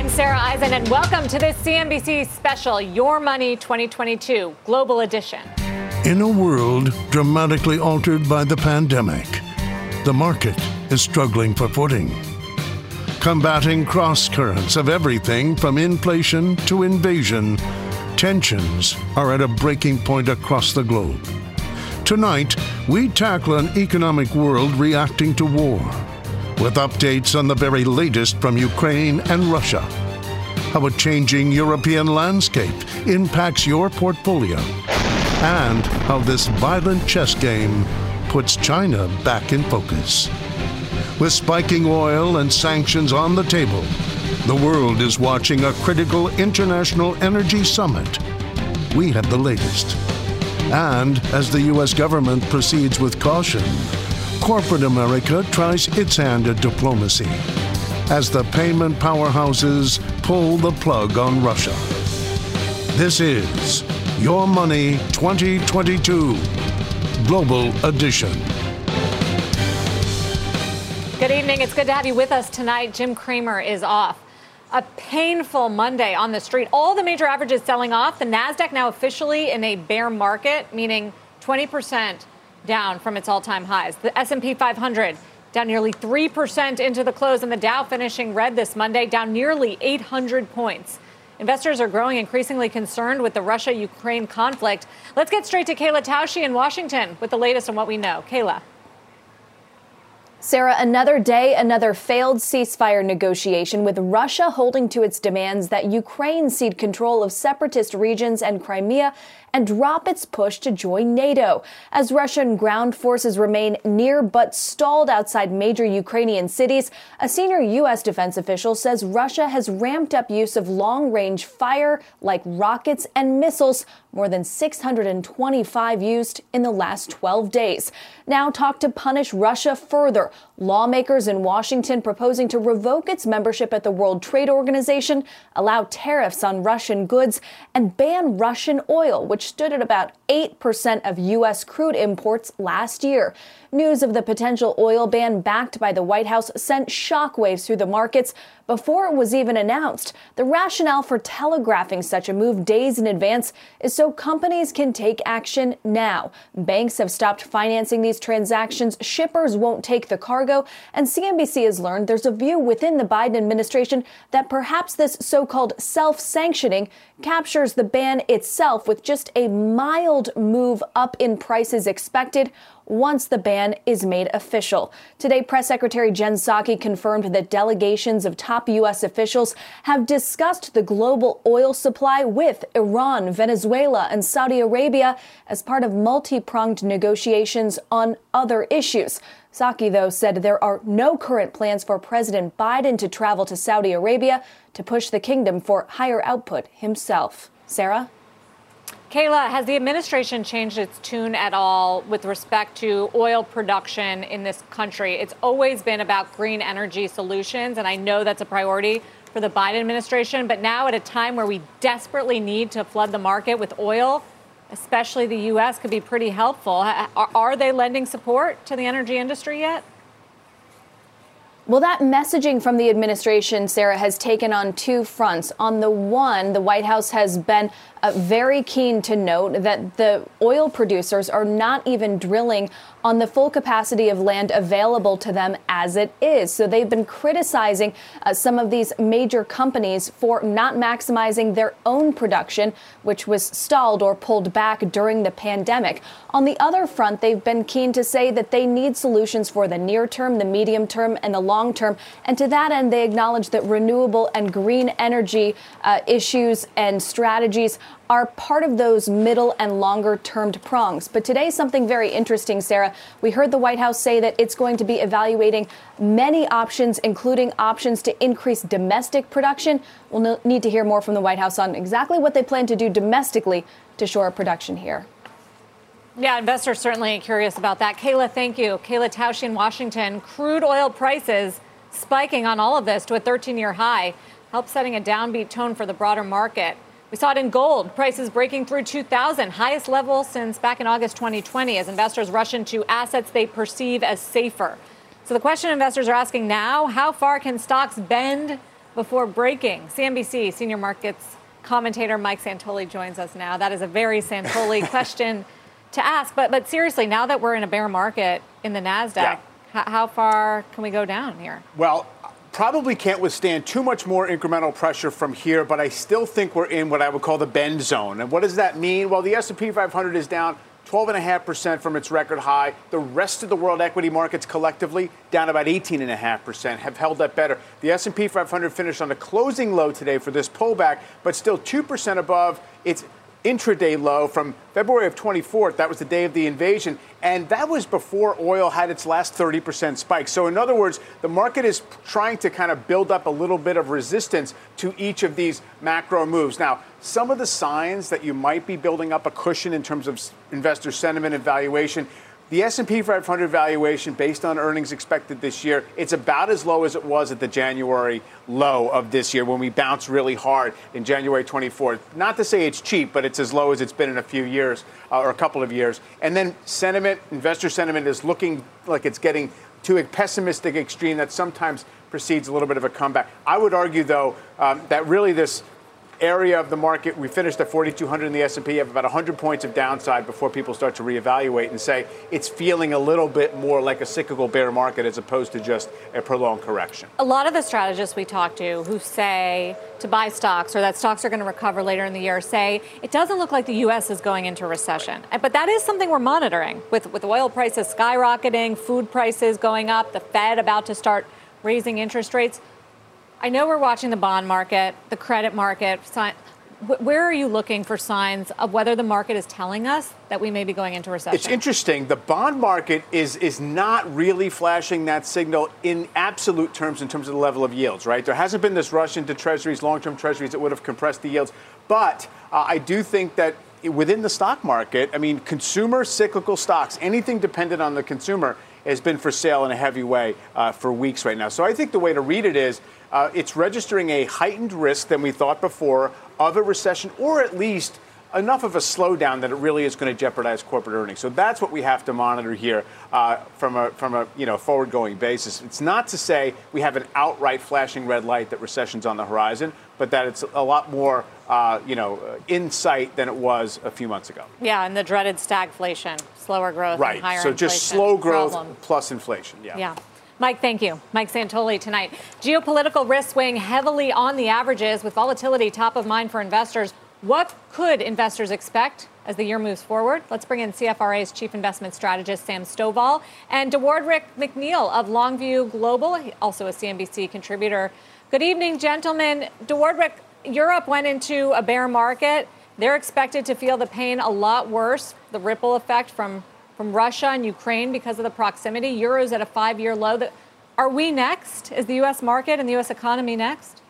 I'm Sara Eisen, and welcome to this CNBC special Your Money 2022 Global Edition. In a world dramatically altered by the pandemic, the market is struggling for footing. Combating cross currents of everything from inflation to invasion Tensions are at a breaking point across the globe. Tonight, we tackle an economic world reacting to war, with updates on the very latest from Ukraine and Russia. How a changing European landscape impacts your portfolio, and how this violent chess game puts China back in focus. With spiking oil and sanctions on the table, the world is watching a critical international energy summit. We have the latest. And as the U.S. government proceeds with caution, corporate America tries its hand at diplomacy as the payment powerhouses pull the plug on Russia. This is Your Money 2022 Global Edition. Good evening. It's good to have you with us tonight. Jim Cramer is off. A painful Monday on the street. All the major averages selling off. The Nasdaq now officially in a bear market, meaning 20% down from its all-time highs. The S&P 500 down nearly 3% into the close and the Dow finishing red this Monday, down nearly 800 points. Investors are growing increasingly concerned with the Russia-Ukraine conflict. Let's get straight to Kayla Tausche in Washington with the latest on what we know. Kayla. Sara, another day, another failed ceasefire negotiation with Russia holding to its demands that Ukraine cede control of separatist regions and Crimea and drop its push to join NATO. As Russian ground forces remain near but stalled outside major Ukrainian cities, a senior U.S. defense official says Russia has ramped up use of long range fire like rockets and missiles, more than 625 used in the last 12 days. Now talk to punish Russia further. Lawmakers in Washington proposing to revoke its membership at the World Trade Organization, allow tariffs on Russian goods, and ban Russian oil, which which stood at about 8% of U.S. crude imports last year. News of the potential oil ban backed by the White House sent shockwaves through the markets before it was even announced. The rationale for telegraphing such a move days in advance is so companies can take action now. Banks have stopped financing these transactions, shippers won't take the cargo, and CNBC has learned there's a view within the Biden administration that perhaps this so called self sanctioning captures the ban itself with just a mild move up in prices expected once the ban is made official. Today, Press Secretary Jen Psaki confirmed that delegations of top U.S. officials have discussed the global oil supply with Iran, Venezuela, and Saudi Arabia as part of multi pronged negotiations on other issues. Psaki, though, said there are no current plans for President Biden to travel to Saudi Arabia to push the kingdom for higher output himself. Sara? Kayla, has the administration changed its tune at all with respect to oil production in this country? It's always been about green energy solutions, and I know that's a priority for the Biden administration. But now, at a time where we desperately need to flood the market with oil, especially the U.S., could be pretty helpful. Are, they lending support to the energy industry yet? Well, that messaging from the administration, Sara, has taken on two fronts. On the one, the White House has been uh, very keen to note that the oil producers are not even drilling on the full capacity of land available to them as it is. So they've been criticizing uh, some of these major companies for not maximizing their own production, which was stalled or pulled back during the pandemic. On the other front, they've been keen to say that they need solutions for the near term, the medium term, and the long term. And to that end, they acknowledge that renewable and green energy uh, issues and strategies are part of those middle and longer termed prongs. But today, something very interesting, Sara. We heard the White House say that it's going to be evaluating many options, including options to increase domestic production. We'll need to hear more from the White House on exactly what they plan to do domestically to shore up production here. Yeah, investors certainly curious about that. Kayla, thank you. Kayla Tausche in Washington. Crude oil prices spiking on all of this to a 13 year high, helps setting a downbeat tone for the broader market. We saw it in gold, prices breaking through 2,000, highest level since back in August 2020, as investors rush into assets they perceive as safer. So the question investors are asking now how far can stocks bend before breaking? CNBC senior markets commentator Mike Santoli joins us now. That is a very Santoli question to ask. But, but seriously, now that we're in a bear market in the NASDAQ, yeah. how far can we go down here? Well, probably can't withstand too much more incremental pressure from here, but I still think we're in what I would call the bend zone. And what does that mean? Well, the S&P 500 is down 12.5% from its record high. The rest of the world equity markets collectively down about 18.5%, have held up better. The S&P 500 finished on a closing low today for this pullback, but still 2% above its intraday low from February of 24th. That was the day of the invasion. And that was before oil had its last 30% spike. So, in other words, the market is trying to kind of build up a little bit of resistance to each of these macro moves. Now, some of the signs that you might be building up a cushion in terms of investor sentiment and valuation the S&P 500 valuation based on earnings expected this year, it's about as low as it was at the January low of this year when we bounced really hard in January 24th. Not to say it's cheap, but it's as low as it's been in a few years uh, or a couple of years. And then sentiment, investor sentiment is looking like it's getting to a pessimistic extreme that sometimes precedes a little bit of a comeback. I would argue, though, um, that really this area of the market. We finished at 4,200 in the S&P. Have about 100 points of downside before people start to reevaluate and say it's feeling a little bit more like a cyclical bear market as opposed to just a prolonged correction. A lot of the strategists we talk to who say to buy stocks or that stocks are going to recover later in the year say it doesn't look like the U.S. is going into recession. But that is something we're monitoring with, with oil prices skyrocketing, food prices going up, the Fed about to start raising interest rates. I know we're watching the bond market, the credit market. Where are you looking for signs of whether the market is telling us that we may be going into recession? It's interesting. The bond market is is not really flashing that signal in absolute terms in terms of the level of yields, right? There hasn't been this rush into treasuries, long-term treasuries that would have compressed the yields. But uh, I do think that within the stock market, I mean, consumer cyclical stocks, anything dependent on the consumer, has been for sale in a heavy way uh, for weeks right now. So I think the way to read it is uh, it's registering a heightened risk than we thought before of a recession, or at least enough of a slowdown that it really is going to jeopardize corporate earnings. So that's what we have to monitor here uh, from a from a you know forward-going basis. It's not to say we have an outright flashing red light that recession's on the horizon, but that it's a lot more uh, you know in sight than it was a few months ago. Yeah, and the dreaded stagflation, slower growth, right? so just slow growth problem. plus inflation. Yeah. Yeah. Mike, thank you. Mike Santoli tonight. Geopolitical risk weighing heavily on the averages with volatility top of mind for investors. What could investors expect as the year moves forward? Let's bring in CFRA's Chief Investment Strategist Sam Stovall and DeWardric McNeal of Longview Global, also a CNBC contributor. Good evening, gentlemen. DeWardric, Europe went into a bear market. They're expected to feel the pain a lot worse, the ripple effect from from Russia and Ukraine because of the proximity. Euros at a five year low. Are we next? Is the U.S. market and the U.S. economy next?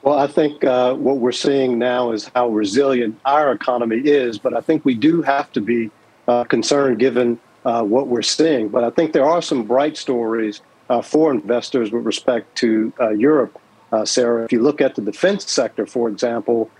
Well, I think uh, what we're seeing now is how resilient our economy is, but I think we do have to be uh, concerned given uh, what we're seeing. But I think there are some bright stories uh, for investors with respect to uh, Europe. Uh, Sara, if you look at the defense sector, for example,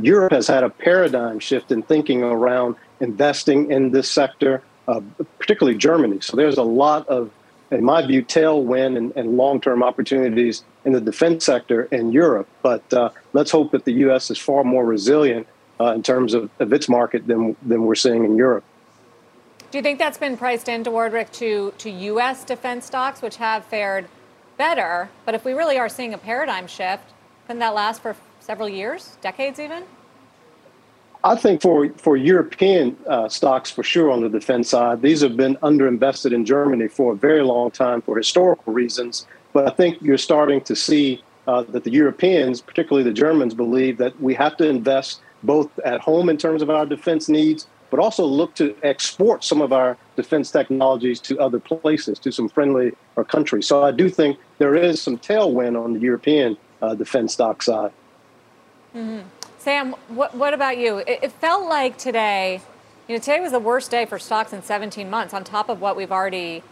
Europe has had a paradigm shift in thinking around investing in this sector, uh, particularly Germany. So there's a lot of in my view, tailwind and, and long term opportunities in the defense sector in Europe. But uh, let's hope that the U.S. is far more resilient uh, in terms of, of its market than, than we're seeing in Europe. Do you think that's been priced into Wardrick to, to U.S. defense stocks, which have fared better? But if we really are seeing a paradigm shift, can that last for several years, decades even? I think for for European uh, stocks, for sure, on the defense side, these have been underinvested in Germany for a very long time for historical reasons. But I think you're starting to see uh, that the Europeans, particularly the Germans, believe that we have to invest both at home in terms of our defense needs, but also look to export some of our defense technologies to other places, to some friendly or countries. So I do think there is some tailwind on the European uh, defense stock side. Mm-hmm. Sam, what, what about you? It, it, felt like today, you know, today was the worst day for stocks in 17 months, on top of what we've already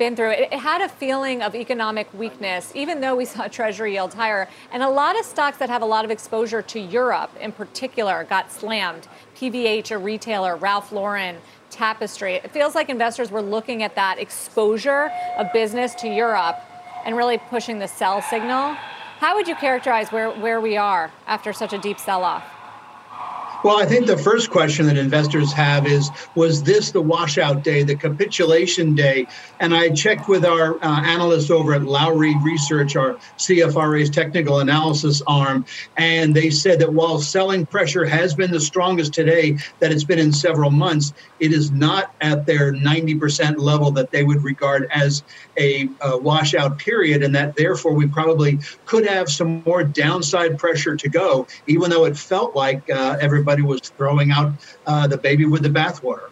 been through. It, it had a feeling of economic weakness, even though we saw Treasury yields higher. And a lot of stocks that have a lot of exposure to Europe, in particular, got slammed. PVH, a retailer, Ralph Lauren, Tapestry. It feels like investors were looking at that exposure of business to Europe and really pushing the sell signal. How would you characterize where, where we are after such a deep sell off? Well, I think the first question that investors have is Was this the washout day, the capitulation day? And I checked with our uh, analysts over at Lowry Research, our CFRA's technical analysis arm, and they said that while selling pressure has been the strongest today that it's been in several months, it is not at their 90% level that they would regard as a, a washout period, and that therefore we probably could have some more downside pressure to go, even though it felt like uh, everybody everybody was throwing out uh, the baby with the bathwater.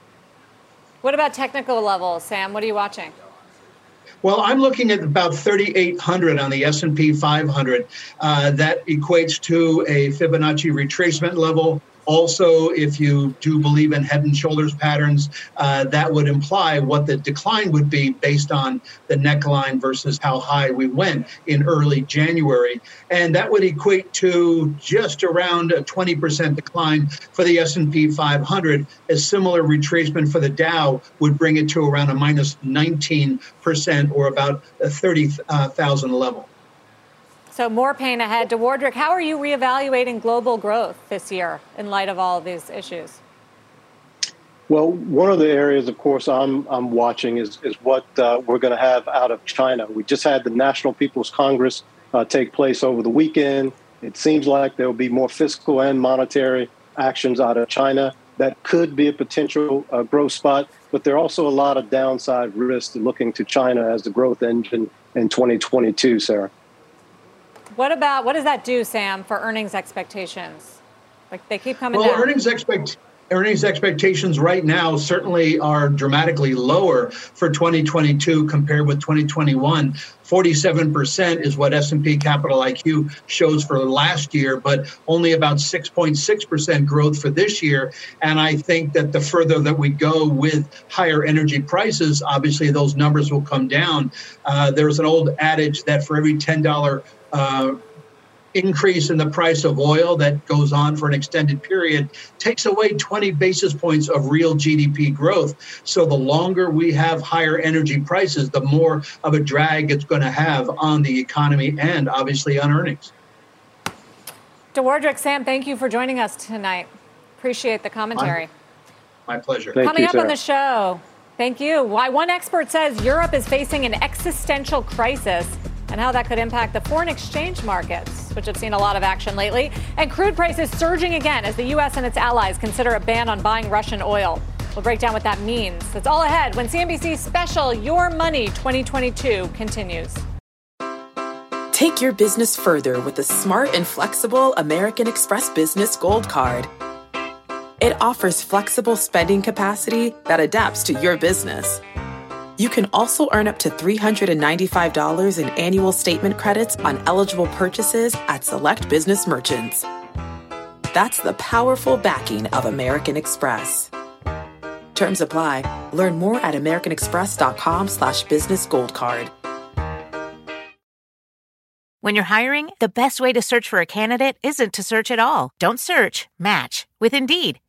What about technical levels, Sam? What are you watching? Well, I'm looking at about 3,800 on the S&P 500. Uh, that equates to a Fibonacci retracement level also, if you do believe in head and shoulders patterns, uh, that would imply what the decline would be based on the neckline versus how high we went in early January. And that would equate to just around a 20% decline for the S&P 500. A similar retracement for the Dow would bring it to around a minus 19% or about a 30,000 level. So more pain ahead. DeWardric, how are you reevaluating global growth this year in light of all of these issues? Well, one of the areas, of course, I'm I'm watching is is what uh, we're going to have out of China. We just had the National People's Congress uh, take place over the weekend. It seems like there will be more fiscal and monetary actions out of China. That could be a potential uh, growth spot, but there are also a lot of downside risks looking to China as the growth engine in 2022, Sara. What about what does that do, Sam, for earnings expectations? Like they keep coming well, down. earnings expect earnings expectations right now certainly are dramatically lower for 2022 compared with 2021 47% is what s&p capital iq shows for last year but only about 6.6% growth for this year and i think that the further that we go with higher energy prices obviously those numbers will come down uh, there's an old adage that for every $10 uh, increase in the price of oil that goes on for an extended period takes away 20 basis points of real GDP growth. So the longer we have higher energy prices, the more of a drag it's going to have on the economy and obviously on earnings. DeWardric, Sam, thank you for joining us tonight. Appreciate the commentary. My, my pleasure. Thank Coming you, up Sara. on the show, thank you. Why one expert says Europe is facing an existential crisis and how that could impact the foreign exchange markets, which have seen a lot of action lately, and crude prices surging again as the U.S. and its allies consider a ban on buying Russian oil. We'll break down what that means. That's all ahead when CNBC's special Your Money 2022 continues. Take your business further with the smart and flexible American Express Business Gold Card. It offers flexible spending capacity that adapts to your business. You can also earn up to $395 in annual statement credits on eligible purchases at select business merchants. That's the powerful backing of American Express. Terms apply. Learn more at americanexpress.com slash business gold card. When you're hiring, the best way to search for a candidate isn't to search at all. Don't search, match with Indeed.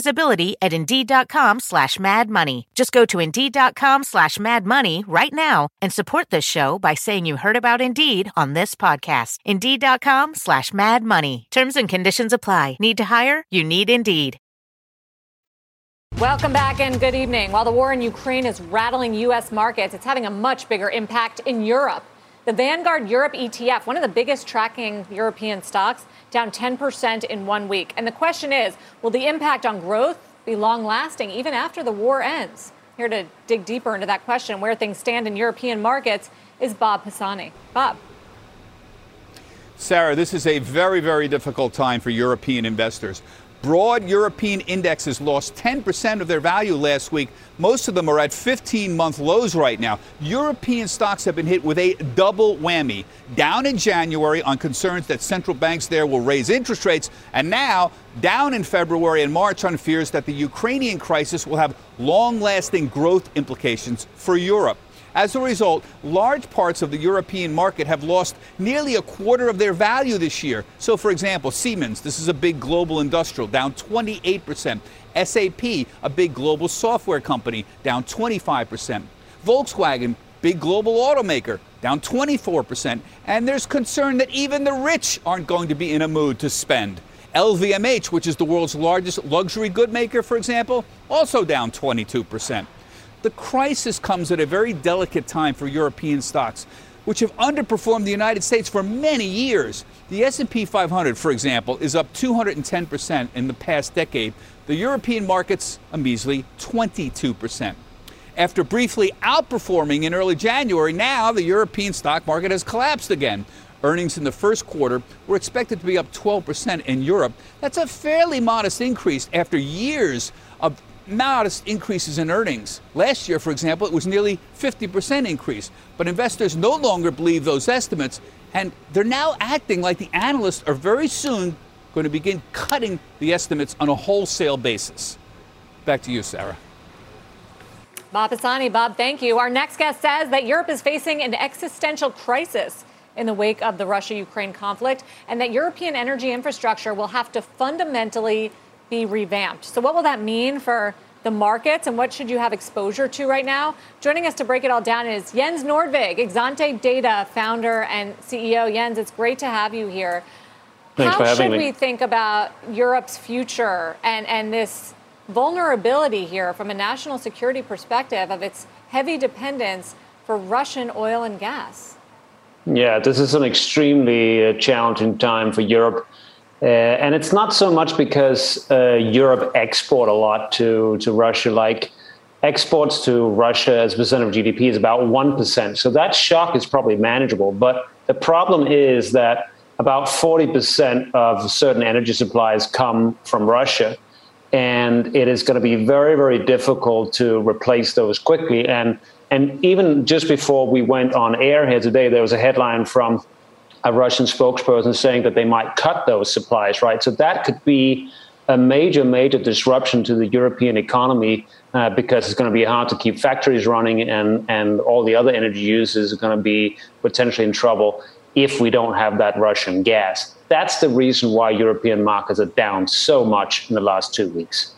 visibility at Indeed.com slash Mad Money. Just go to Indeed.com slash Mad Money right now and support this show by saying you heard about Indeed on this podcast. Indeed.com slash Mad Money. Terms and conditions apply. Need to hire? You need Indeed. Welcome back and good evening. While the war in Ukraine is rattling U.S. markets, it's having a much bigger impact in Europe. The Vanguard Europe ETF, one of the biggest tracking European stocks, down 10% in one week. And the question is will the impact on growth be long lasting even after the war ends? Here to dig deeper into that question, where things stand in European markets, is Bob Pisani. Bob. Sara, this is a very, very difficult time for European investors. Broad European indexes lost 10% of their value last week. Most of them are at 15 month lows right now. European stocks have been hit with a double whammy. Down in January on concerns that central banks there will raise interest rates, and now down in February and March on fears that the Ukrainian crisis will have long lasting growth implications for Europe. As a result, large parts of the European market have lost nearly a quarter of their value this year. So, for example, Siemens, this is a big global industrial, down 28%. SAP, a big global software company, down 25%. Volkswagen, big global automaker, down 24%. And there's concern that even the rich aren't going to be in a mood to spend. LVMH, which is the world's largest luxury good maker, for example, also down 22%. The crisis comes at a very delicate time for European stocks, which have underperformed the United States for many years. The S&P 500, for example, is up 210% in the past decade. The European markets a measly 22%. After briefly outperforming in early January, now the European stock market has collapsed again. Earnings in the first quarter were expected to be up 12% in Europe. That's a fairly modest increase after years of modest increases in earnings. Last year, for example, it was nearly 50% increase. But investors no longer believe those estimates, and they're now acting like the analysts are very soon going to begin cutting the estimates on a wholesale basis. Back to you, Sara. Bob Pisani, Bob, thank you. Our next guest says that Europe is facing an existential crisis in the wake of the Russia Ukraine conflict, and that European energy infrastructure will have to fundamentally be revamped. So, what will that mean for the markets and what should you have exposure to right now? Joining us to break it all down is Jens Nordvig, Exante Data founder and CEO. Jens, it's great to have you here. Thanks How should me. we think about Europe's future and, and this vulnerability here from a national security perspective of its heavy dependence for Russian oil and gas? Yeah, this is an extremely uh, challenging time for Europe. Uh, and it's not so much because uh, Europe export a lot to, to Russia, like exports to Russia as a percent of GDP is about 1%. So that shock is probably manageable. But the problem is that about 40% of certain energy supplies come from Russia. And it is going to be very, very difficult to replace those quickly. And, and even just before we went on air here today, there was a headline from a Russian spokesperson saying that they might cut those supplies, right? So that could be a major, major disruption to the European economy uh, because it's going to be hard to keep factories running and, and all the other energy users are going to be potentially in trouble if we don't have that Russian gas. That's the reason why European markets are down so much in the last two weeks.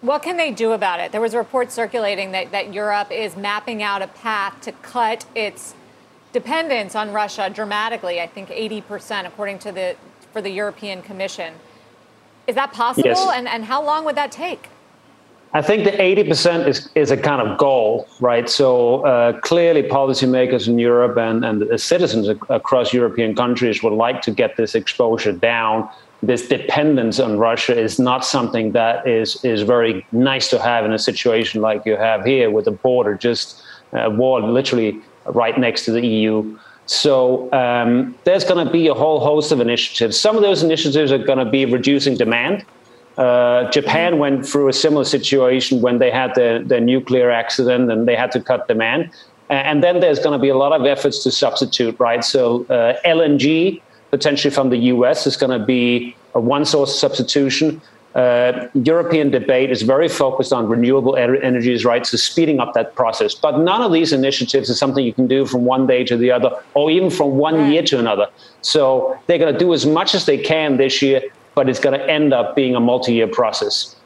What can they do about it? There was a report circulating that, that Europe is mapping out a path to cut its dependence on Russia dramatically. I think 80%, according to the for the European Commission. Is that possible? Yes. And and how long would that take? I think the 80% is, is a kind of goal, right? So uh, clearly, policymakers in Europe and, and the citizens ac- across European countries would like to get this exposure down. This dependence on Russia is not something that is, is very nice to have in a situation like you have here with the border just a war literally right next to the EU. So um, there's going to be a whole host of initiatives. Some of those initiatives are going to be reducing demand. Uh, Japan went through a similar situation when they had the, the nuclear accident and they had to cut demand. And then there's going to be a lot of efforts to substitute, right? So uh, LNG, potentially from the US, is going to be a one source substitution. Uh, European debate is very focused on renewable energies, right? So speeding up that process. But none of these initiatives is something you can do from one day to the other, or even from one year to another. So they're going to do as much as they can this year, but it's going to end up being a multi-year process.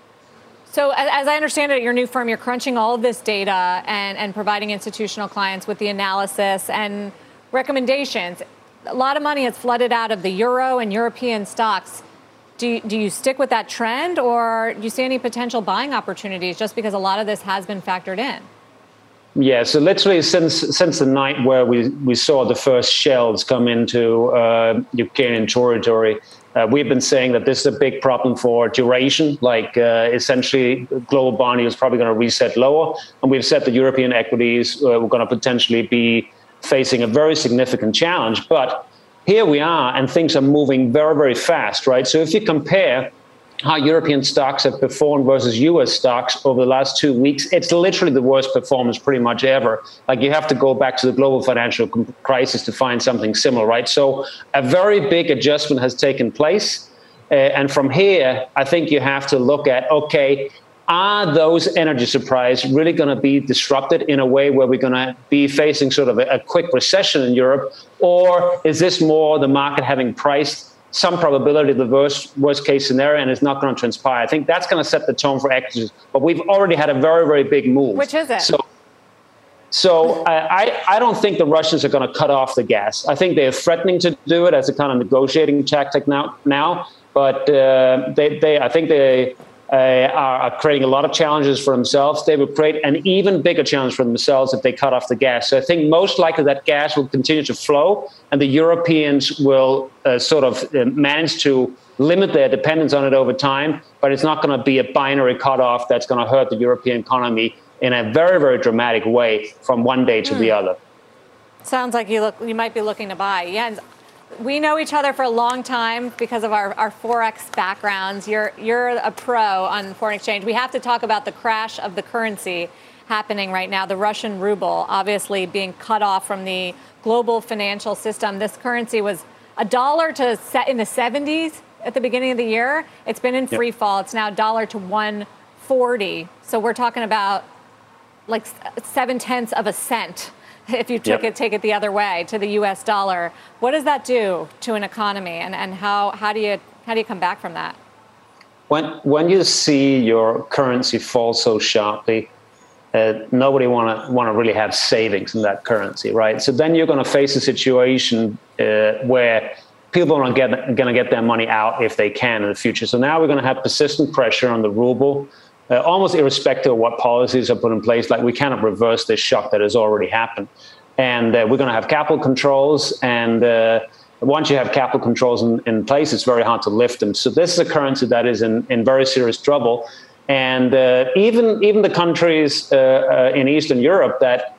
So, as I understand it, your new firm, you're crunching all of this data and, and providing institutional clients with the analysis and recommendations. A lot of money has flooded out of the euro and European stocks. Do you, do you stick with that trend or do you see any potential buying opportunities just because a lot of this has been factored in? Yeah, so literally since since the night where we, we saw the first shells come into uh, Ukrainian territory, uh, we've been saying that this is a big problem for duration, like uh, essentially global bond is probably going to reset lower. And we've said that European equities uh, were going to potentially be facing a very significant challenge. But here we are, and things are moving very, very fast, right? So if you compare how European stocks have performed versus US stocks over the last two weeks, it's literally the worst performance pretty much ever. Like you have to go back to the global financial crisis to find something similar, right? So a very big adjustment has taken place. Uh, and from here, I think you have to look at okay, are those energy supplies really going to be disrupted in a way where we're going to be facing sort of a, a quick recession in Europe? Or is this more the market having priced some probability of the worst, worst case scenario and it's not going to transpire. I think that's going to set the tone for equities. But we've already had a very, very big move. Which is it? So, so I, I don't think the Russians are going to cut off the gas. I think they're threatening to do it as a kind of negotiating tactic now. Now, but uh, they, they, I think they uh, are, are, creating a lot of challenges for themselves. They will create an even bigger challenge for themselves if they cut off the gas. So I think most likely that gas will continue to flow, and the Europeans will uh, sort of uh, manage to limit their dependence on it over time. But it's not going to be a binary cutoff that's going to hurt the European economy in a very, very dramatic way from one day to mm. the hmm. other. Sounds like you look you might be looking to buy. Jens, we know each other for a long time because of our, our forex backgrounds. You're you're a pro on foreign exchange. We have to talk about the crash of the currency happening right now. The Russian ruble, obviously being cut off from the global financial system. This currency was a dollar to set in the 70s at the beginning of the year. It's been in free yep. fall. It's now a dollar to 140. So we're talking about like seven tenths of a cent if you took yep. it, take it the other way to the U.S. dollar. What does that do to an economy, and, and how, how, do you, how do you come back from that? When, when you see your currency fall so sharply, uh, nobody want to want to really have savings in that currency, right? So then you're going to face a situation uh, where people are going to get their money out if they can in the future. So now we're going to have persistent pressure on the ruble uh, almost irrespective of what policies are put in place. Like we cannot reverse this shock that has already happened. And uh, we're going to have capital controls. And uh, once you have capital controls in, in, place, it's very hard to lift them. So this is a currency that is in, in very serious trouble. And uh, even even the countries uh, uh, in Eastern Europe that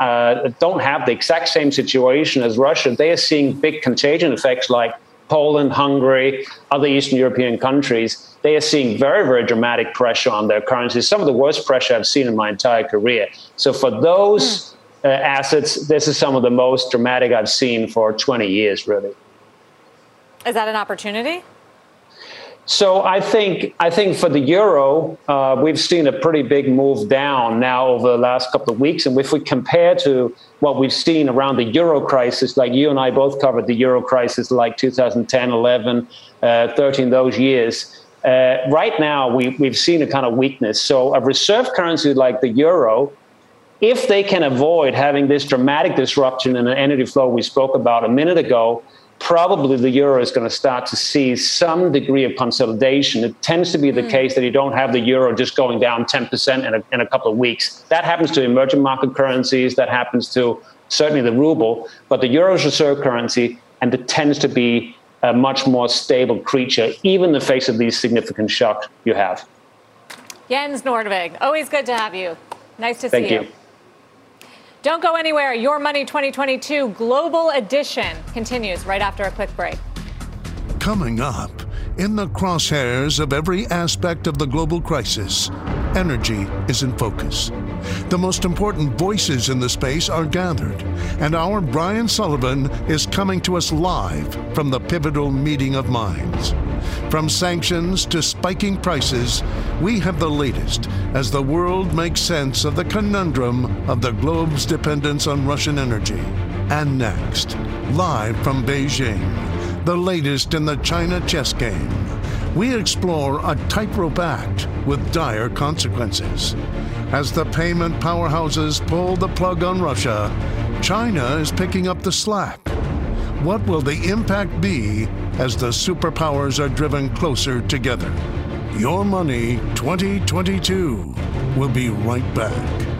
don't have the exact same situation as Russia, they are seeing big contagion effects like Poland, Hungary, other Eastern European countries, they are seeing very, very dramatic pressure on their currencies, some of the worst pressure I've seen in my entire career. So for those uh, assets, this is some of the most dramatic I've seen for 20 years, really. Is that an opportunity? So I think I think for the euro, uh, we've seen a pretty big move down now over the last couple of weeks, and if we compare to what we've seen around the euro crisis, like you and I both covered the euro crisis, like 2010, 11, uh, 13, those years. Uh, right now, we, we've seen a kind of weakness. So a reserve currency like the euro, if they can avoid having this dramatic disruption in the energy flow we spoke about a minute ago, probably the euro is going to start to see some degree of consolidation. It tends to be the mm. case that you don't have the euro just going down 10% in a, in a couple of weeks. That happens to emerging market currencies, that happens to certainly the ruble, but the euro is a reserve currency and it tends to be a much more stable creature, even in the face of these significant shocks you have. Jens Nordvig, always good to have you. Nice to Thank see you. you. Don't go anywhere. Your Money 2022 Global Edition continues right after a quick break. Coming up, in the crosshairs of every aspect of the global crisis, energy is in focus. The most important voices in the space are gathered, and our Brian Sullivan is coming to us live from the pivotal meeting of minds. From sanctions to spiking prices, we have the latest as the world makes sense of the conundrum of the globe's dependence on Russian energy. And next, live from Beijing the latest in the China chess game. We explore a tightrope act with dire consequences. As the payment powerhouses pull the plug on Russia, China is picking up the slack. What will the impact be as the superpowers are driven closer together? Your Money 2022 will be right back.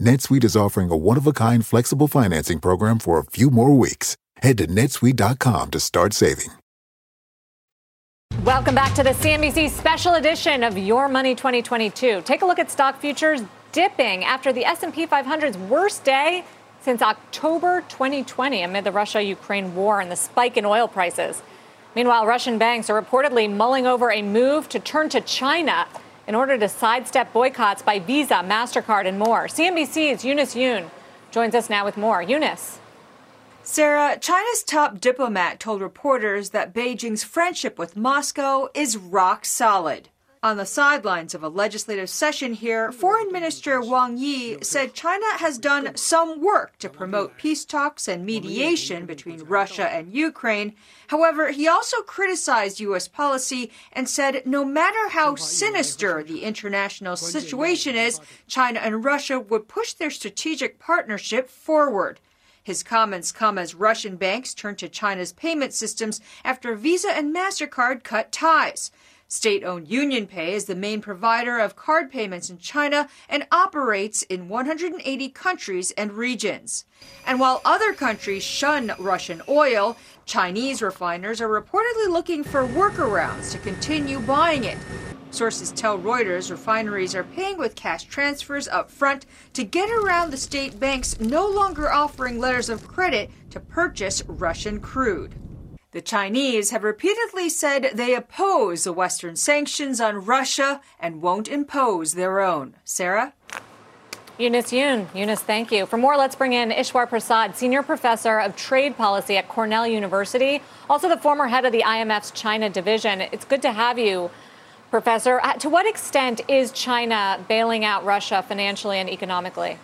NetSuite is offering a one-of-a-kind flexible financing program for a few more weeks. Head to netsuite.com to start saving. Welcome back to the CNBC special edition of Your Money 2022. Take a look at stock futures dipping after the S&P 500's worst day since October 2020 amid the Russia-Ukraine war and the spike in oil prices. Meanwhile, Russian banks are reportedly mulling over a move to turn to China in order to sidestep boycotts by Visa, MasterCard, and more. CNBC's Eunice Yoon joins us now with more. Eunice. Sara, China's top diplomat told reporters that Beijing's friendship with Moscow is rock solid. On the sidelines of a legislative session here, Foreign Minister Wang Yi said China has done some work to promote peace talks and mediation between Russia and Ukraine. However, he also criticized U.S. policy and said no matter how sinister the international situation is, China and Russia would push their strategic partnership forward. His comments come as Russian banks turn to China's payment systems after Visa and MasterCard cut ties. State owned UnionPay is the main provider of card payments in China and operates in 180 countries and regions. And while other countries shun Russian oil, Chinese refiners are reportedly looking for workarounds to continue buying it. Sources tell Reuters refineries are paying with cash transfers up front to get around the state banks no longer offering letters of credit to purchase Russian crude. The Chinese have repeatedly said they oppose the Western sanctions on Russia and won't impose their own. Sara? Eunice Yoon. Eunice, thank you. For more, let's bring in Eswar Prasad, Senior Professor of Trade Policy at Cornell University, also the former head of the IMF's China Division. It's good to have you. Professor, uh, to what extent is China bailing out Russia financially and economically?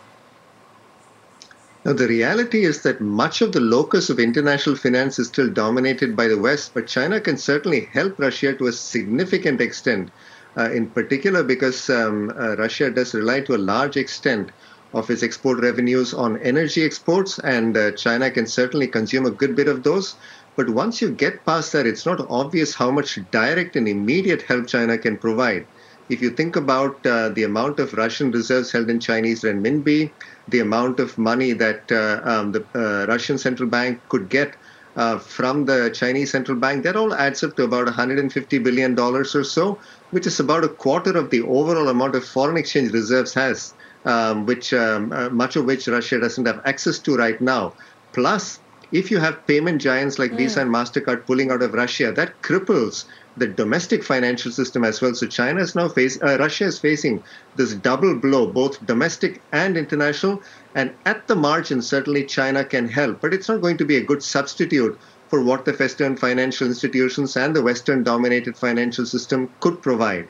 Now, the reality is that much of the locus of international finance is still dominated by the West, but China can certainly help Russia to a significant extent, uh, in particular because um, uh, Russia does rely to a large extent of its export revenues on energy exports, and uh, China can certainly consume a good bit of those. But once you get past that, it's not obvious how much direct and immediate help China can provide. If you think about uh, the amount of Russian reserves held in Chinese renminbi, the amount of money that uh, um, the uh, Russian central bank could get uh, from the Chinese central bank, that all adds up to about 150 billion dollars or so, which is about a quarter of the overall amount of foreign exchange reserves has, um, which um, uh, much of which Russia doesn't have access to right now. Plus, if you have payment giants like mm. Visa and Mastercard pulling out of Russia, that cripples the domestic financial system as well. So China is now face, uh, Russia is facing this double blow, both domestic and international. And at the margin, certainly China can help, but it's not going to be a good substitute for what the Western financial institutions and the Western dominated financial system could provide.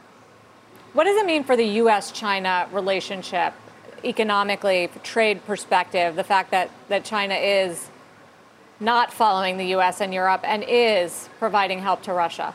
What does it mean for the U.S. China relationship economically, trade perspective, the fact that, that China is not following the U.S. and Europe and is providing help to Russia?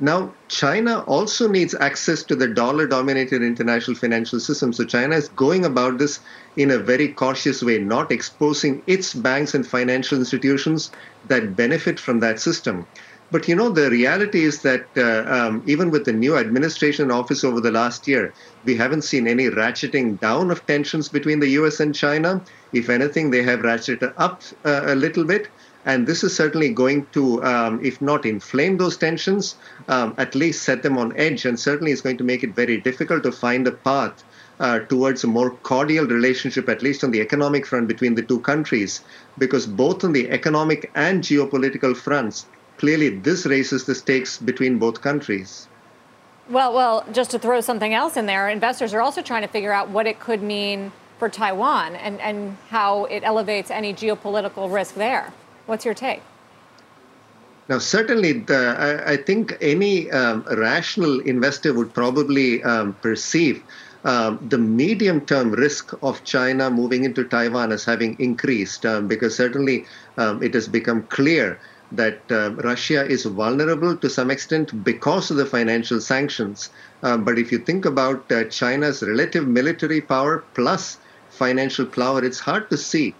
Now, China also needs access to the dollar dominated international financial system. So, China is going about this in a very cautious way, not exposing its banks and financial institutions that benefit from that system. But you know, the reality is that uh, um, even with the new administration in office over the last year, we haven't seen any ratcheting down of tensions between the US and China. If anything, they have ratcheted up uh, a little bit. And this is certainly going to, um, if not inflame those tensions, um, at least set them on edge, and certainly is going to make it very difficult to find a path uh, towards a more cordial relationship, at least on the economic front, between the two countries. Because both on the economic and geopolitical fronts, clearly this raises the stakes between both countries. Well, well, just to throw something else in there, investors are also trying to figure out what it could mean for Taiwan and, and how it elevates any geopolitical risk there. What's your take? Now, certainly, the, I, I, think any um, rational investor would probably um, perceive um, the medium term risk of China moving into Taiwan as having increased um, because certainly um, it has become clear that uh, Russia is vulnerable to some extent because of the financial sanctions. But if you think about uh, China's relative military power plus financial power, it's hard to see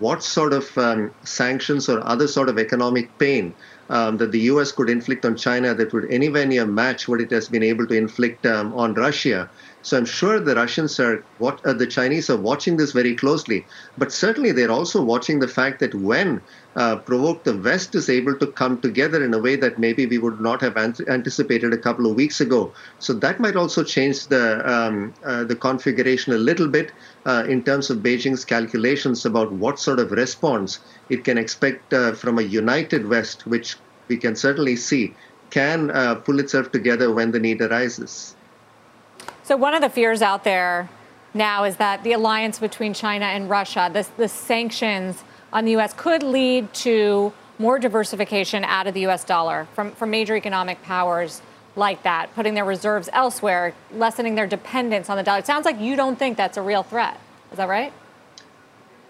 what sort of um, sanctions or other sort of economic pain um, that the U.S. could inflict on China that would anywhere near match what it has been able to inflict um, on Russia. So I'm sure the Russians are what uh, the Chinese are watching this very closely, but certainly they're also watching the fact that when uh, provoked, the West is able to come together in a way that maybe we would not have anticipated a couple of weeks ago. So that might also change the um, uh, the configuration a little bit uh, in terms of Beijing's calculations about what sort of response it can expect uh, from a united West, which we can certainly see can uh, pull itself together when the need arises. So, one of the fears out there now is that the alliance between China and Russia, the, the sanctions on the U.S., could lead to more diversification out of the U.S. dollar from, from major economic powers like that, putting their reserves elsewhere, lessening their dependence on the dollar. It sounds like you don't think that's a real threat. Is that right?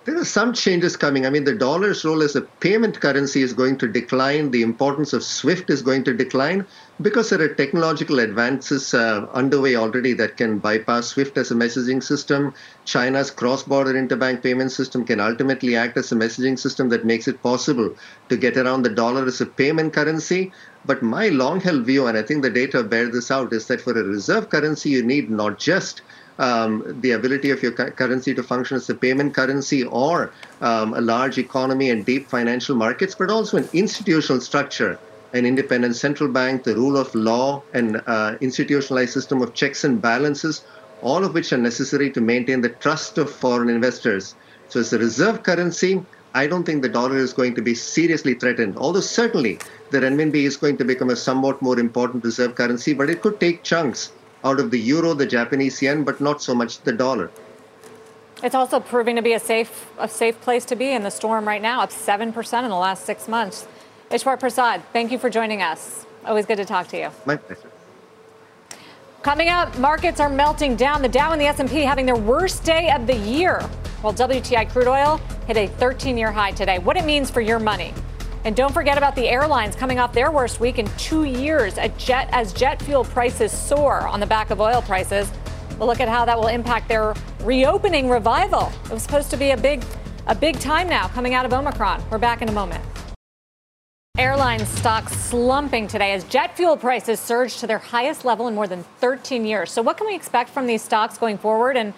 there are some changes coming. I mean, the dollar's role as a payment currency is going to decline. The importance of SWIFT is going to decline because there are technological advances uh, underway already that can bypass SWIFT as a messaging system. China's cross border interbank payment system can ultimately act as a messaging system that makes it possible to get around the dollar as a payment currency. But my long held view, and I think the data bear this out, is that for a reserve currency, you need not just um, the ability of your currency to function as a payment currency or um, a large economy and deep financial markets, but also an institutional structure, an independent central bank, the rule of law, an uh, institutionalized system of checks and balances, all of which are necessary to maintain the trust of foreign investors. So, as a reserve currency, I don't think the dollar is going to be seriously threatened. Although certainly the renminbi is going to become a somewhat more important reserve currency, but it could take chunks out of the euro, the Japanese yen, but not so much the dollar. It's also proving to be a safe, a safe place to be in the storm right now, up 7% in the last six months. Eswar Prasad, thank you for joining us. Always good to talk to you. My pleasure. Coming up, markets are melting down. The Dow and the S&P having their worst day of the year, while WTI crude oil hit a 13-year high today. What it means for your money. And don't forget about the airlines coming off their worst week in two years jet, as jet fuel prices soar on the back of oil prices. We'll look at how that will impact their reopening revival. It was supposed to be a big, a big time now coming out of Omicron. We're back in a moment. Airline stocks slumping today as jet fuel prices surged to their highest level in more than 13 years. So, what can we expect from these stocks going forward? And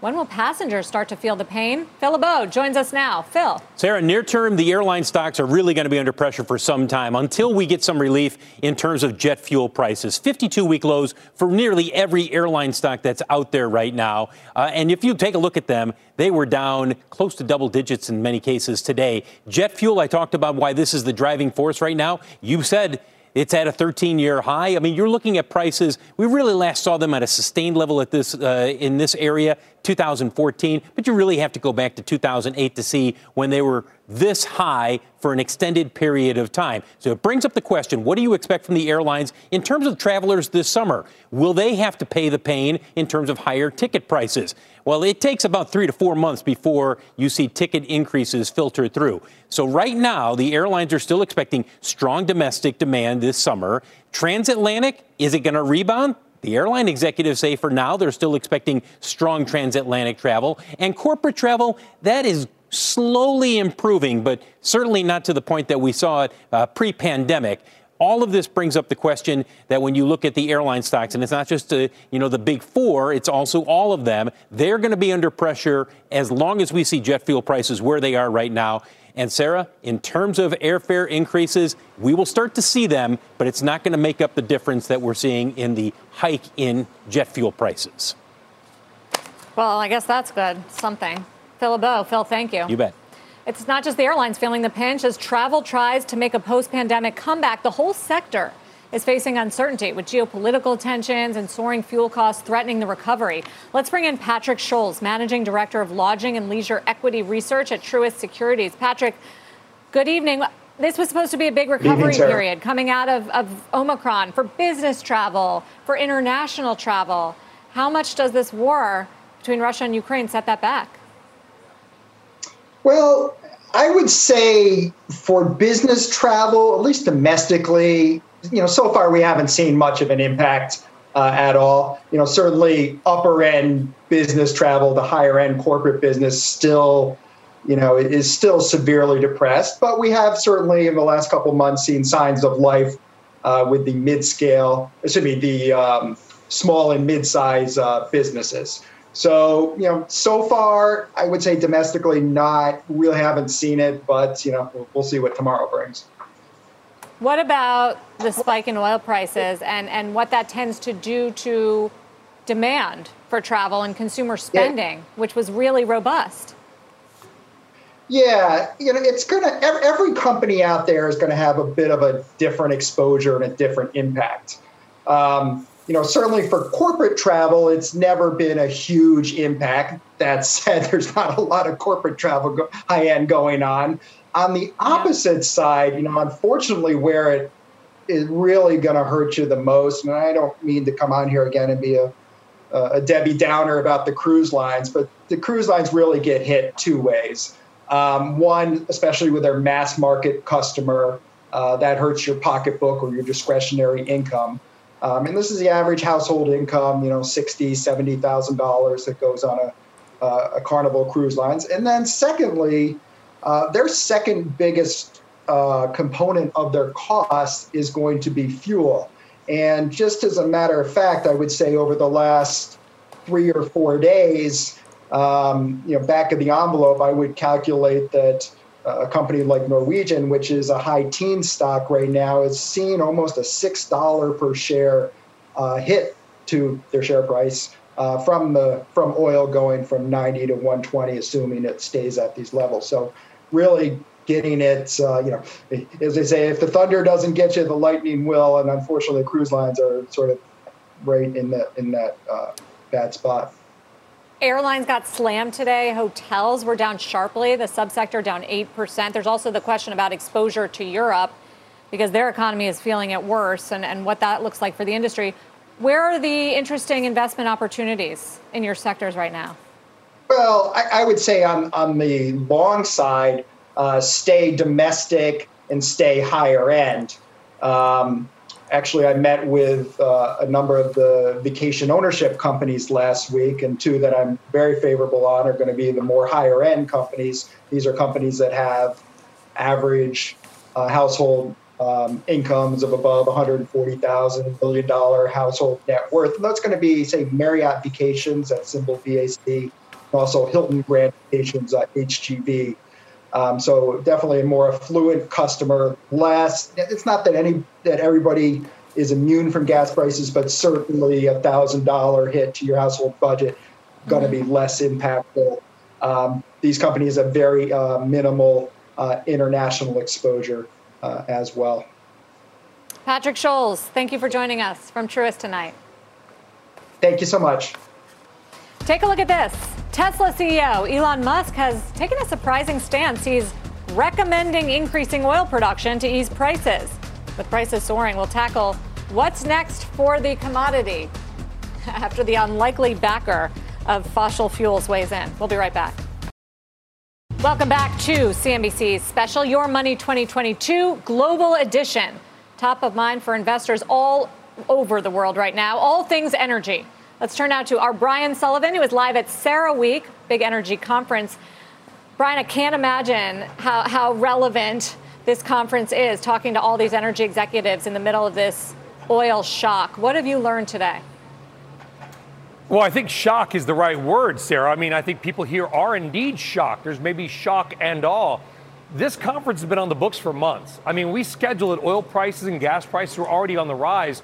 When will passengers start to feel the pain? Phil LeBeau joins us now. Phil. Sara, near term, the airline stocks are really going to be under pressure for some time until we get some relief in terms of jet fuel prices. 52 week lows for nearly every airline stock that's out there right now. Uh, and if you take a look at them, they were down close to double digits in many cases today. Jet fuel, I talked about why this is the driving force right now. You said it's at a 13 year high. I mean, you're looking at prices. We really last saw them at a sustained level at this uh, in this area 2014, but you really have to go back to 2008 to see when they were this high for an extended period of time. So it brings up the question what do you expect from the airlines in terms of travelers this summer? Will they have to pay the pain in terms of higher ticket prices? Well, it takes about three to four months before you see ticket increases filter through. So right now, the airlines are still expecting strong domestic demand this summer. Transatlantic, is it going to rebound? The airline executives say for now they're still expecting strong transatlantic travel. And corporate travel, that is slowly improving, but certainly not to the point that we saw it uh, pre pandemic. All of this brings up the question that when you look at the airline stocks, and it's not just uh, you know the big four, it's also all of them. They're going to be under pressure as long as we see jet fuel prices where they are right now. And Sara, in terms of airfare increases, we will start to see them, but it's not going to make up the difference that we're seeing in the hike in jet fuel prices. Well, I guess that's good. Something. Phil LeBeau. Phil, thank you. You bet. It's not just the airlines feeling the pinch. As travel tries to make a post pandemic comeback, the whole sector is facing uncertainty with geopolitical tensions and soaring fuel costs threatening the recovery. Let's bring in Patrick Scholes, Managing Director of Lodging and Leisure Equity Research at Truist Securities. Patrick, good evening. This was supposed to be a big recovery evening, period coming out of, of Omicron for business travel, for international travel. How much does this war between Russia and Ukraine set that back? Well, I would say for business travel, at least domestically, you know, so far we haven't seen much of an impact uh, at all. You know, certainly upper end business travel, the higher end corporate business still, you know, is still severely depressed. But we have certainly in the last couple months seen signs of life uh, with the mid scale, excuse me, the um, small and mid size uh, businesses. So, you know, so far, I would say domestically, not really haven't seen it, but, you know, we'll, we'll see what tomorrow brings. What about the spike in oil prices and, and what that tends to do to demand for travel and consumer spending, yeah. which was really robust? Yeah, you know, it's going to, every company out there is going to have a bit of a different exposure and a different impact. Um, you know, certainly for corporate travel, it's never been a huge impact. That said, there's not a lot of corporate travel go- high end going on. On the opposite side, you know, unfortunately, where it is really going to hurt you the most, and I don't mean to come on here again and be a, a Debbie Downer about the cruise lines, but the cruise lines really get hit two ways. Um, one, especially with their mass market customer, uh, that hurts your pocketbook or your discretionary income. Um, and this is the average household income, you know, sixty, seventy thousand dollars that goes on a, uh, a Carnival Cruise Lines. And then secondly, uh, their second biggest uh, component of their cost is going to be fuel. And just as a matter of fact, I would say over the last three or four days, um, you know, back of the envelope, I would calculate that a company like Norwegian, which is a high teen stock right now, is seeing almost a six dollar per share uh, hit to their share price uh, from the from oil going from 90 to 120, assuming it stays at these levels. So really getting it, uh, you know, as they say, if the thunder doesn't get you, the lightning will. And unfortunately, cruise lines are sort of right in that in that uh, bad spot. Airlines got slammed today. Hotels were down sharply. The subsector down 8%. There's also the question about exposure to Europe because their economy is feeling it worse and, and what that looks like for the industry. Where are the interesting investment opportunities in your sectors right now? Well, I, I would say on, on the long side, uh, stay domestic and stay higher end. Um, actually, I met with uh, a number of the vacation ownership companies last week, and two that I'm very favorable on are going to be the more higher end companies. These are companies that have average uh, household um, incomes of above 140,000 billion dollar household net worth, and that's going to be say Marriott Vacations, that symbol VAC, also Hilton Grand Vacations, uh, HGV. Um, so definitely a more affluent customer. Less, it's not that any that everybody is immune from gas prices, but certainly a thousand dollar hit to your household budget going to be less impactful. Um, these companies have very uh, minimal uh, international exposure uh, as well. Patrick Scholes, thank you for joining us from Truist tonight. Thank you so much. Take a look at this. Tesla CEO Elon Musk has taken a surprising stance. He's recommending increasing oil production to ease prices. With prices soaring, we'll tackle what's next for the commodity after the unlikely backer of fossil fuels weighs in. We'll be right back. Welcome back to CNBC's special Your Money 2022 Global Edition. Top of mind for investors all over the world right now, all things energy. Let's turn now to our Brian Sullivan, who is live at CERAWeek, big energy conference. Brian, I can't imagine how, how relevant this conference is, talking to all these energy executives in the middle of this oil shock. What have you learned today? Well, I think shock is the right word, Sara. I mean, I think people here are indeed shocked. There's maybe shock and awe. This conference has been on the books for months. I mean, we scheduled it. Oil prices and gas prices were already on the rise,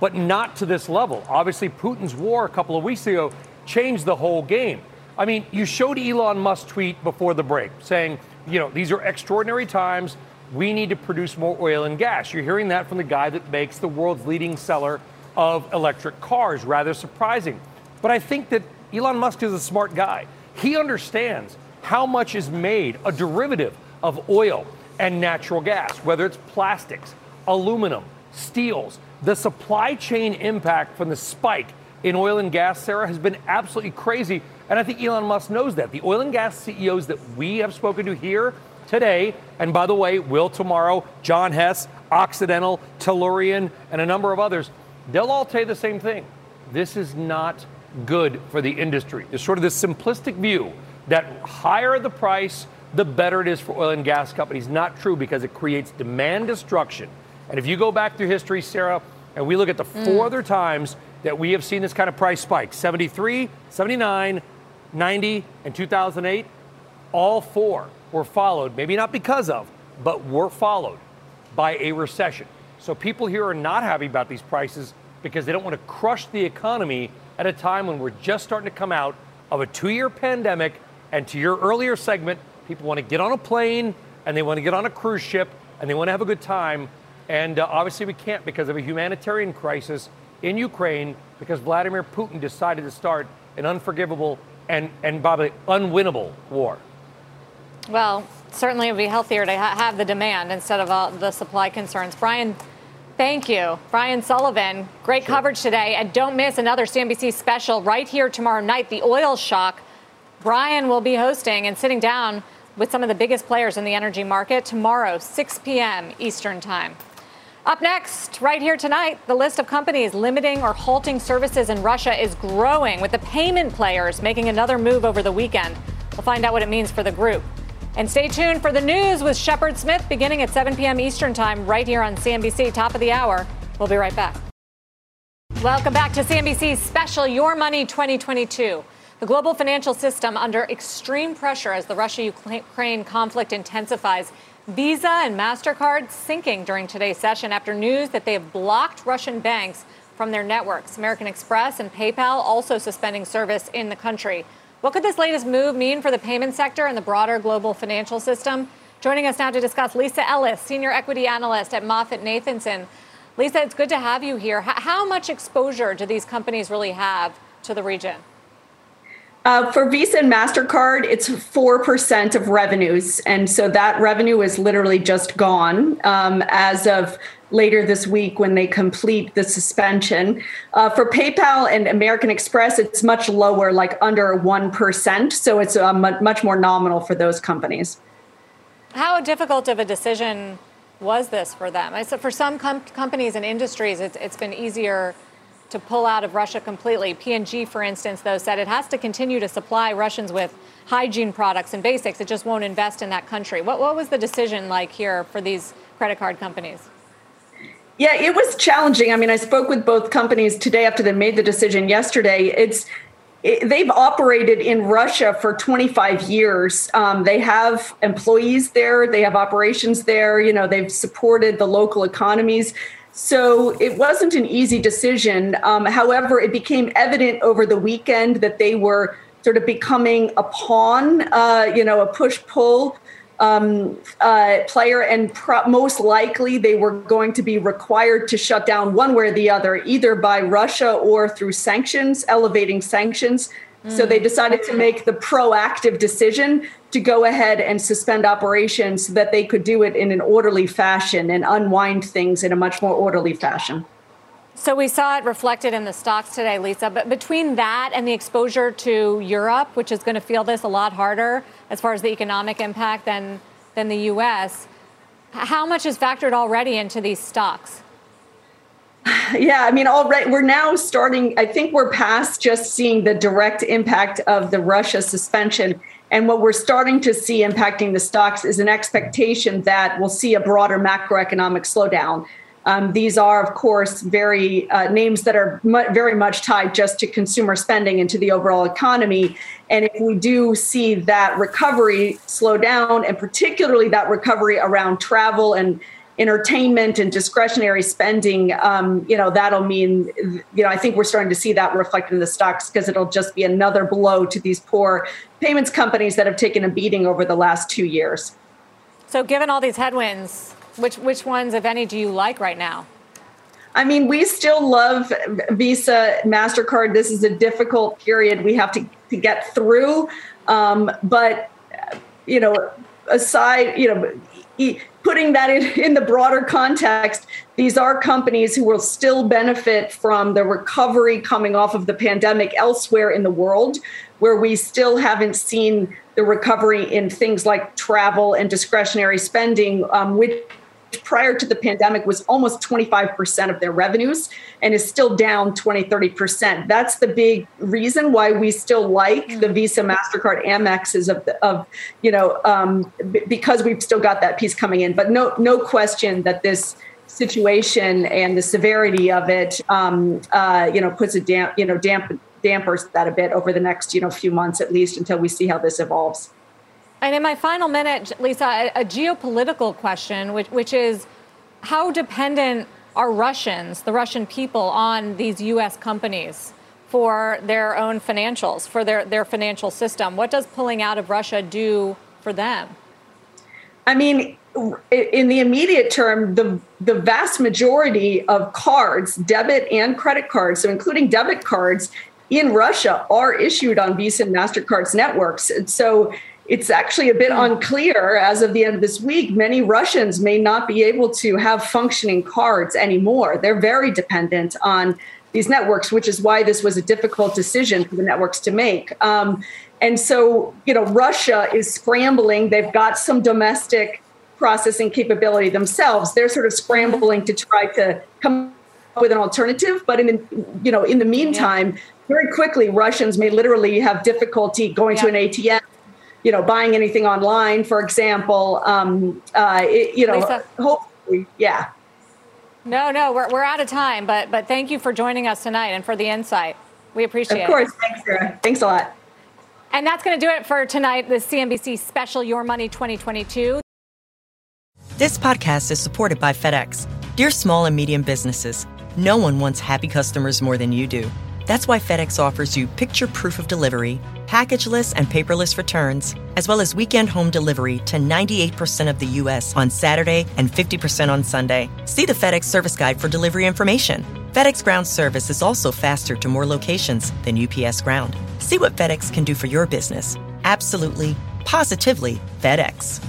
but not to this level. Obviously, Putin's war a couple of weeks ago changed the whole game. I mean, you showed Elon Musk tweet before the break saying, you know, these are extraordinary times. We need to produce more oil and gas. You're hearing that from the guy that makes the world's leading seller of electric cars. Rather surprising. But I think that Elon Musk is a smart guy. He understands how much is made a derivative of oil and natural gas, whether it's plastics, aluminum, steels. The supply chain impact from the spike in oil and gas, Sara, has been absolutely crazy. And I think Elon Musk knows that. The oil and gas CEOs that we have spoken to here today, and by the way, will tomorrow, John Hess, Occidental, Tellurian, and a number of others, they'll all tell you the same thing. This is not good for the industry. There's sort of this simplistic view that higher the price, the better it is for oil and gas companies. Not true because it creates demand destruction. And if you go back through history, Sara, and we look at the mm. four other times that we have seen this kind of price spike 73, 79, 90, and 2008, all four were followed, maybe not because of, but were followed by a recession. So people here are not happy about these prices because they don't want to crush the economy at a time when we're just starting to come out of a two year pandemic. And to your earlier segment, people want to get on a plane and they want to get on a cruise ship and they want to have a good time. And uh, obviously, we can't because of a humanitarian crisis in Ukraine because Vladimir Putin decided to start an unforgivable and, and probably unwinnable war. Well, certainly it would be healthier to ha- have the demand instead of uh, the supply concerns. Brian, Thank you. Brian Sullivan, great sure. coverage today. And don't miss another CNBC special right here tomorrow night, The Oil Shock. Brian will be hosting and sitting down with some of the biggest players in the energy market tomorrow, 6 p.m. Eastern Time. Up next, right here tonight, the list of companies limiting or halting services in Russia is growing, with the payment players making another move over the weekend. We'll find out what it means for the group. And stay tuned for the news with Shepard Smith beginning at 7 p.m. Eastern Time right here on CNBC, top of the hour. We'll be right back. Welcome back to CNBC's special Your Money 2022. The global financial system under extreme pressure as the Russia Ukraine conflict intensifies. Visa and MasterCard sinking during today's session after news that they have blocked Russian banks from their networks. American Express and PayPal also suspending service in the country. What could this latest move mean for the payment sector and the broader global financial system? Joining us now to discuss, Lisa Ellis, Senior Equity Analyst at MoffettNathanson. Lisa, it's good to have you here. How much exposure do these companies really have to the region? Uh, for Visa and MasterCard, it's 4% of revenues. And so that revenue is literally just gone um, as of later this week when they complete the suspension. Uh, for PayPal and American Express, it's much lower, like under 1%. So it's uh, much more nominal for those companies. How difficult of a decision was this for them? I said for some com- companies and industries, it's, it's been easier to pull out of Russia completely. P&G, for instance, though, said it has to continue to supply Russians with hygiene products and basics. It just won't invest in that country. What, what was the decision like here for these credit card companies? Yeah, it was challenging. I mean, I spoke with both companies today after they made the decision yesterday. It's it, they've operated in Russia for 25 years. Um, they have employees there, they have operations there. You know, they've supported the local economies. So it wasn't an easy decision. Um, however, it became evident over the weekend that they were sort of becoming a pawn, uh, you know, a push pull um, uh, player, and pro- most likely they were going to be required to shut down one way or the other, either by Russia or through sanctions, elevating sanctions. So they decided to make the proactive decision to go ahead and suspend operations so that they could do it in an orderly fashion and unwind things in a much more orderly fashion. So we saw it reflected in the stocks today, Lisa. But between that and the exposure to Europe, which is going to feel this a lot harder as far as the economic impact than than the U.S., how much is factored already into these stocks? Yeah, I mean, already we're now starting. I think we're past just seeing the direct impact of the Russia suspension. And what we're starting to see impacting the stocks is an expectation that we'll see a broader macroeconomic slowdown. Um, these are, of course, very uh, names that are mu- very much tied just to consumer spending and to the overall economy. And if we do see that recovery slow down, and particularly that recovery around travel and entertainment and discretionary spending, um, you know, that'll mean, you know, I think we're starting to see that reflected in the stocks because it'll just be another blow to these poor payments companies that have taken a beating over the last two years. So, given all these headwinds, which which ones, if any, do you like right now? I mean, we still love Visa, Mastercard. This is a difficult period we have to, to get through, um, but you know, aside, you know putting that in, in the broader context, these are companies who will still benefit from the recovery coming off of the pandemic elsewhere in the world, where we still haven't seen the recovery in things like travel and discretionary spending, um, which prior to the pandemic was almost 25% of their revenues and is still down 20 30% that's the big reason why we still like the visa mastercard amexes of, the, of you know um, b- because we've still got that piece coming in. But no no question that this situation and the severity of it um, uh, you know puts a damp you know damp dampers that a bit over the next you know few months at least until we see how this evolves and in my final minute, Lisa, a, a geopolitical question, which, which is how dependent are Russians, the Russian people, on these U.S. companies for their own financials, for their, their financial system? What does pulling out of Russia do for them? I mean, in the immediate term, the the vast majority of cards, debit and credit cards, so including debit cards in Russia, are issued on Visa and Mastercard's networks. And so it's actually a bit unclear as of the end of this week. Many Russians may not be able to have functioning cards anymore. They're very dependent on these networks, which is why this was a difficult decision for the networks to make. Um, and so, you know, Russia is scrambling. They've got some domestic processing capability themselves. They're sort of scrambling to try to come up with an alternative. But in the, you know, in the meantime, yeah. very quickly, Russians may literally have difficulty going yeah. to an ATM you know, buying anything online, for example. Um, uh, it, you know, Lisa. hopefully, yeah. No, no, we're, we're out of time, but but thank you for joining us tonight and for the insight. We appreciate it. Of course, it. thanks, Sara. Thanks a lot. And that's going to do it for tonight, the CNBC special Your Money 2022. This podcast is supported by FedEx. Dear small and medium businesses, no one wants happy customers more than you do. That's why FedEx offers you picture proof of delivery, packageless and paperless returns, as well as weekend home delivery to 98% of the U.S. on Saturday and 50% on Sunday. See the FedEx service guide for delivery information. FedEx Ground service is also faster to more locations than UPS Ground. See what FedEx can do for your business. Absolutely, positively FedEx.